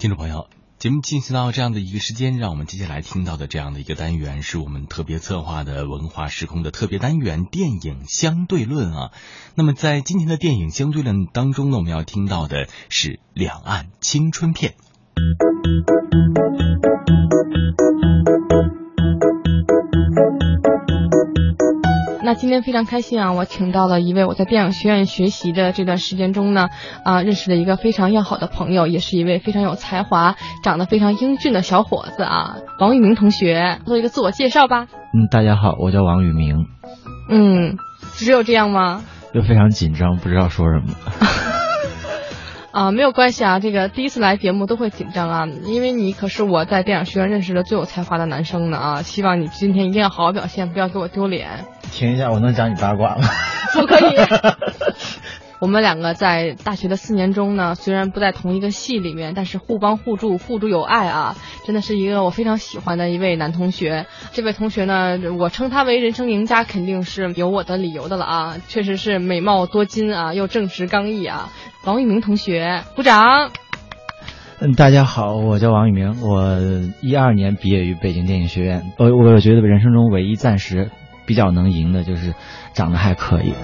听众朋友，节目进行到这样的一个时间，让我们接下来听到的这样的一个单元，是我们特别策划的文化时空的特别单元——电影相对论啊。那么在今天的电影相对论当中呢，我们要听到的是两岸青春片。那今天非常开心啊！我请到了一位我在电影学院学习的这段时间中呢，啊，认识了一个非常要好的朋友，也是一位非常有才华、长得非常英俊的小伙子啊，王宇明同学，做一个自我介绍吧。嗯，大家好，我叫王宇明。嗯，只有这样吗？就非常紧张，不知道说什么。啊，没有关系啊，这个第一次来节目都会紧张啊，因为你可是我在电影学院认识的最有才华的男生呢啊！希望你今天一定要好好表现，不要给我丢脸。停一下，我能讲你八卦吗？不可以。我们两个在大学的四年中呢，虽然不在同一个系里面，但是互帮互助，互助有爱啊！真的是一个我非常喜欢的一位男同学。这位同学呢，我称他为人生赢家，肯定是有我的理由的了啊！确实是美貌多金啊，又正直刚毅啊！王玉明同学，鼓掌。嗯，大家好，我叫王宇明，我一二年毕业于北京电影学院。我我觉得人生中唯一暂时比较能赢的就是长得还可以。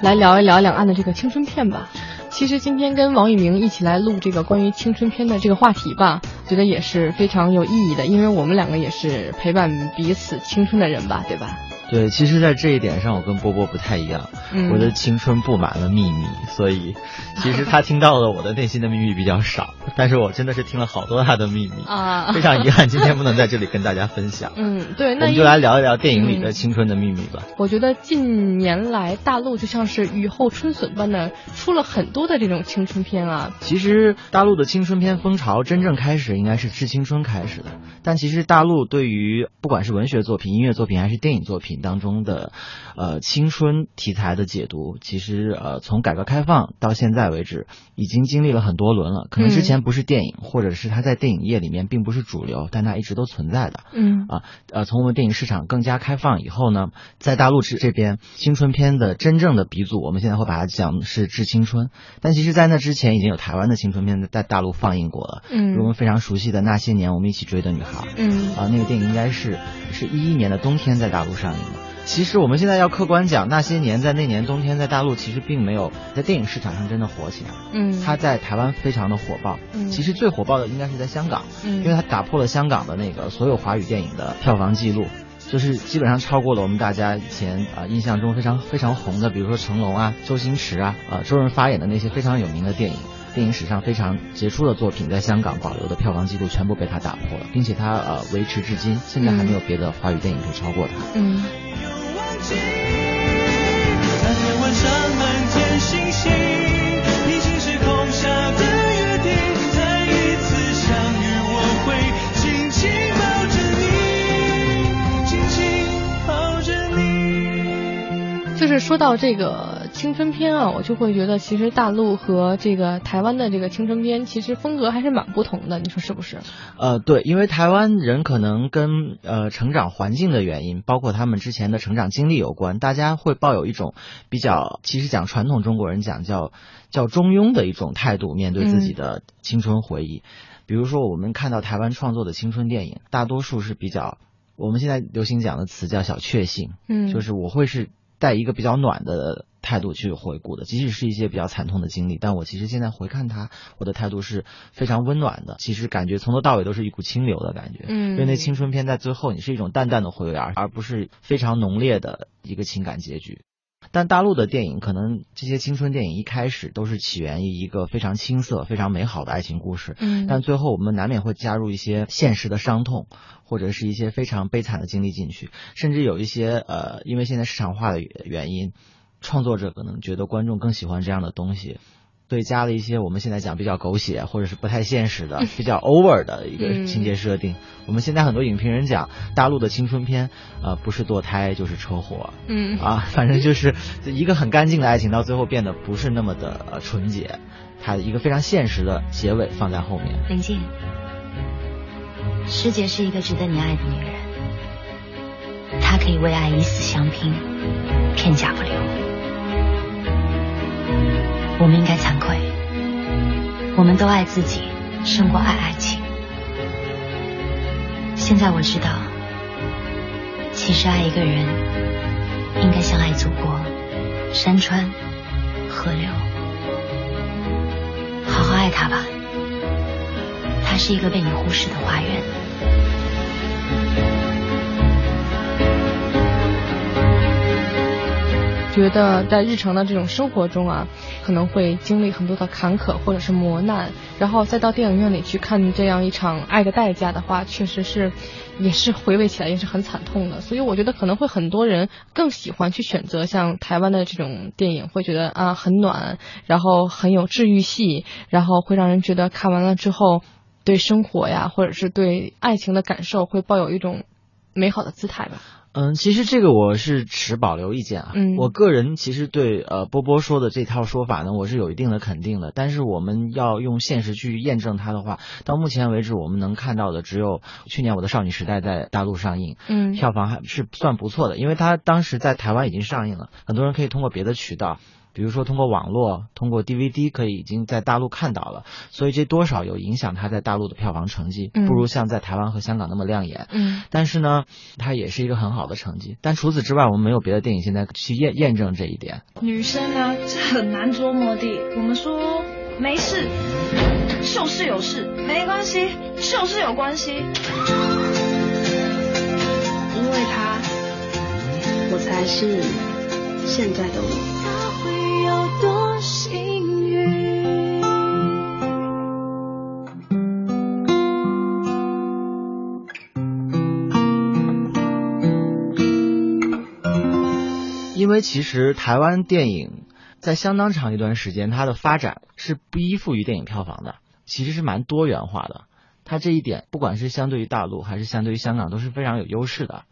来聊一聊两岸的这个青春片吧。其实今天跟王宇明一起来录这个关于青春片的这个话题吧，觉得也是非常有意义的，因为我们两个也是陪伴彼此青春的人吧，对吧？对，其实，在这一点上，我跟波波不太一样。嗯，我的青春布满了秘密，所以其实他听到了我的内心的秘密比较少。但是我真的是听了好多他的秘密啊，非常遗憾今天不能在这里跟大家分享。嗯，对，那我们就来聊一聊电影里的青春的秘密吧。我觉得近年来大陆就像是雨后春笋般的出了很多的这种青春片啊。其实大陆的青春片风潮真正开始应该是致青春开始的，但其实大陆对于不管是文学作品、音乐作品还是电影作品当中的，呃，青春题材的解读，其实呃，从改革开放到现在为止，已经经历了很多轮了。可能之前不是电影，或者是它在电影业里面并不是主流，但它一直都存在的。嗯啊，呃，从我们电影市场更加开放以后呢，在大陆这这边，青春片的真正的鼻祖，我们现在会把它讲是致青春。但其实，在那之前，已经有台湾的青春片在大陆放映过了。嗯，我们非常熟悉的《那些年，我们一起追的女孩》。嗯啊，那个电影应该是是一一年的冬天在大陆上映的。其实我们现在要客观讲，那些年在那年冬天在大陆其实并没有在电影市场上真的火起来。嗯，它在台湾非常的火爆。嗯，其实最火爆的应该是在香港，嗯，因为它打破了香港的那个所有华语电影的票房记录，就是基本上超过了我们大家以前啊印象中非常非常红的，比如说成龙啊、周星驰啊、啊周润发演的那些非常有名的电影。电影史上非常杰出的作品，在香港保留的票房记录全部被他打破了，并且他呃维持至今，现在还没有别的华语电影可以超过他。嗯。就是说到这个青春片啊，我就会觉得其实大陆和这个台湾的这个青春片其实风格还是蛮不同的，你说是不是？呃，对，因为台湾人可能跟呃成长环境的原因，包括他们之前的成长经历有关，大家会抱有一种比较，其实讲传统中国人讲叫叫中庸的一种态度面对自己的青春回忆。比如说我们看到台湾创作的青春电影，大多数是比较我们现在流行讲的词叫小确幸，嗯，就是我会是。带一个比较暖的态度去回顾的，即使是一些比较惨痛的经历，但我其实现在回看它，我的态度是非常温暖的。其实感觉从头到尾都是一股清流的感觉，嗯，因为那青春片在最后你是一种淡淡的回味，而而不是非常浓烈的一个情感结局。但大陆的电影可能这些青春电影一开始都是起源于一个非常青涩、非常美好的爱情故事，嗯，但最后我们难免会加入一些现实的伤痛，或者是一些非常悲惨的经历进去，甚至有一些呃，因为现在市场化的原因，创作者可能觉得观众更喜欢这样的东西。对，加了一些我们现在讲比较狗血或者是不太现实的、比较 over 的一个情节设定。我们现在很多影评人讲，大陆的青春片，呃，不是堕胎就是车祸，嗯啊，反正就是一个很干净的爱情，到最后变得不是那么的呃纯洁，它一个非常现实的结尾放在后面。林静，师姐是一个值得你爱的女人，她可以为爱以死相拼，片甲不留。我们应该惭愧，我们都爱自己胜过爱爱情。现在我知道，其实爱一个人，应该像爱祖国，山川、河流，好好爱他吧。他是一个被你忽视的花园。觉得在日常的这种生活中啊，可能会经历很多的坎坷或者是磨难，然后再到电影院里去看这样一场爱的代价的话，确实是，也是回味起来也是很惨痛的。所以我觉得可能会很多人更喜欢去选择像台湾的这种电影，会觉得啊很暖，然后很有治愈系，然后会让人觉得看完了之后对生活呀，或者是对爱情的感受会抱有一种美好的姿态吧。嗯，其实这个我是持保留意见啊。嗯，我个人其实对呃波波说的这套说法呢，我是有一定的肯定的。但是我们要用现实去验证它的话，到目前为止我们能看到的只有去年《我的少女时代》在大陆上映，嗯，票房还是算不错的，因为它当时在台湾已经上映了，很多人可以通过别的渠道。比如说，通过网络、通过 DVD 可以已经在大陆看到了，所以这多少有影响它在大陆的票房成绩，不如像在台湾和香港那么亮眼。嗯，但是呢，它也是一个很好的成绩。但除此之外，我们没有别的电影现在去验验证这一点。女生啊，很难捉摸的。我们说没事，就是有事；没关系，就是有关系。因为他，我才是现在的我。因为其实台湾电影在相当长一段时间，它的发展是不依附于电影票房的，其实是蛮多元化的。它这一点，不管是相对于大陆还是相对于香港，都是非常有优势的。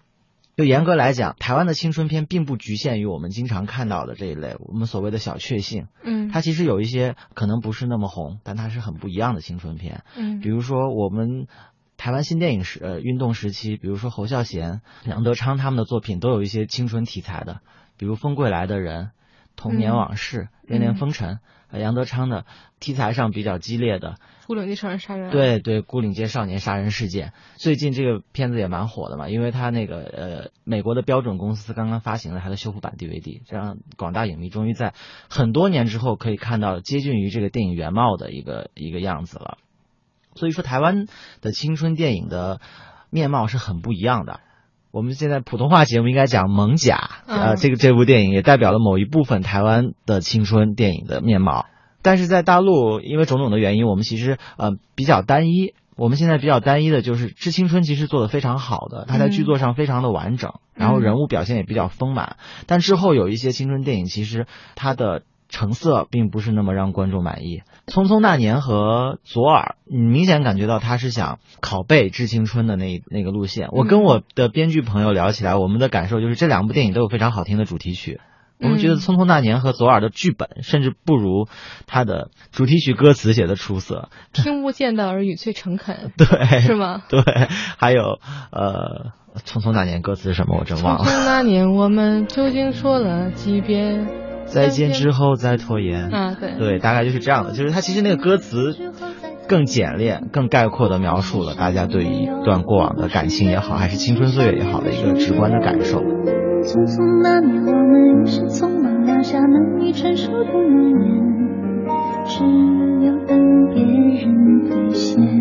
就严格来讲，台湾的青春片并不局限于我们经常看到的这一类，我们所谓的小确幸。嗯，它其实有一些可能不是那么红，但它是很不一样的青春片。嗯，比如说我们台湾新电影时呃运动时期，比如说侯孝贤、杨德昌他们的作品都有一些青春题材的，比如《风归来的人》《童年往事》《恋恋风尘》。杨德昌的题材上比较激烈的《孤岭街少年杀人》对对，《孤岭街少年杀人事件》最近这个片子也蛮火的嘛，因为他那个呃美国的标准公司刚刚发行了他的修复版 DVD，这让广大影迷终于在很多年之后可以看到接近于这个电影原貌的一个一个样子了。所以说，台湾的青春电影的面貌是很不一样的。我们现在普通话节目应该讲《猛甲》呃，这个这部电影也代表了某一部分台湾的青春电影的面貌。但是在大陆，因为种种的原因，我们其实呃比较单一。我们现在比较单一的就是《致青春》，其实做的非常好的，它在剧作上非常的完整，然后人物表现也比较丰满。但之后有一些青春电影，其实它的成色并不是那么让观众满意。《匆匆那年》和《左耳》，你明显感觉到他是想拷贝《致青春》的那那个路线。我跟我的编剧朋友聊起来，我们的感受就是这两部电影都有非常好听的主题曲。我们觉得《匆匆那年》和《左耳》的剧本甚至不如他的主题曲歌词写的出色。听不见的耳语最诚恳，对，是吗？对，还有呃，《匆匆那年》歌词是什么？我真忘了。匆匆那年，我们究竟说了几遍？再见之后再拖延啊，对对，大概就是这样的。就是它其实那个歌词更简练、更概括的描述了大家对于一段过往的感情也好，还是青春岁月也好的一个直观的感受。匆匆那年，我们一时匆忙撂下难以承受的诺言，只有等别人兑现。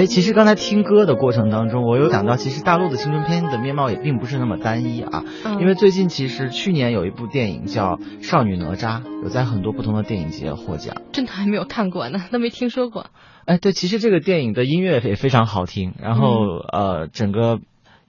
哎，其实刚才听歌的过程当中，我有想到，其实大陆的青春片的面貌也并不是那么单一啊。因为最近其实去年有一部电影叫《少女哪吒》，有在很多不同的电影节获奖。真的还没有看过呢，都没听说过。哎，对，其实这个电影的音乐也非常好听，然后、嗯、呃，整个。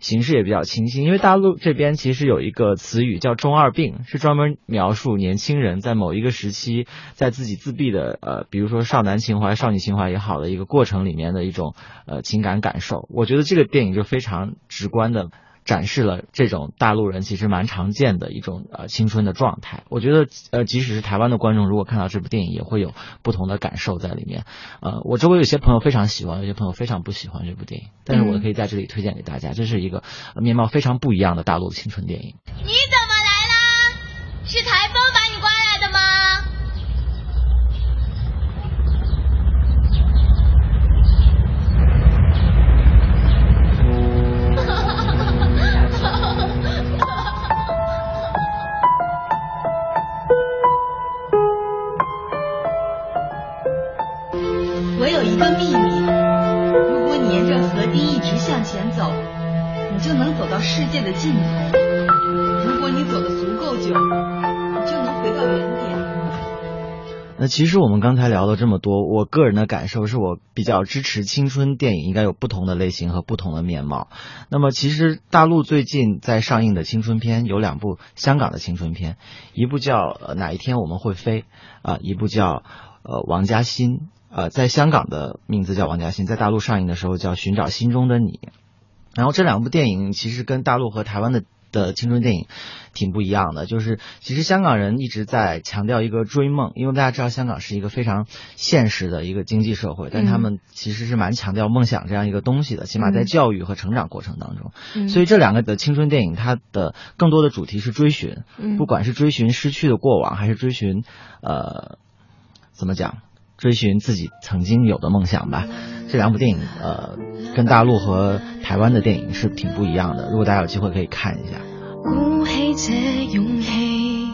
形式也比较清新，因为大陆这边其实有一个词语叫“中二病”，是专门描述年轻人在某一个时期，在自己自闭的呃，比如说少男情怀、少女情怀也好的一个过程里面的一种呃情感感受。我觉得这个电影就非常直观的展示了这种大陆人其实蛮常见的一种呃青春的状态。我觉得呃，即使是台湾的观众，如果看到这部电影，也会有不同的感受在里面。呃，我周围有些朋友非常喜欢，有些朋友非常不喜欢这部电影，但是我可以在这里推荐给大家，这是一个面貌非常不一样的大陆青春电影。你怎其实我们刚才聊了这么多，我个人的感受是我比较支持青春电影应该有不同的类型和不同的面貌。那么其实大陆最近在上映的青春片有两部香港的青春片，一部叫《呃哪一天我们会飞》啊、一部叫呃王家欣。呃，在香港的名字叫王家欣，在大陆上映的时候叫《寻找心中的你》。然后这两部电影其实跟大陆和台湾的的青春电影挺不一样的，就是其实香港人一直在强调一个追梦，因为大家知道香港是一个非常现实的一个经济社会，但他们其实是蛮强调梦想这样一个东西的，起码在教育和成长过程当中。嗯所以这两个的青春电影，它的更多的主题是追寻，嗯不管是追寻失去的过往，还是追寻呃怎么讲，追寻自己曾经有的梦想吧。这两部电影呃跟大陆和台湾的电影是挺不一样的，如果大家有机会可以看一下。鼓起这勇气，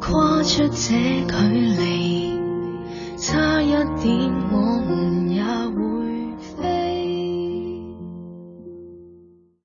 跨出这距离，差一点我们有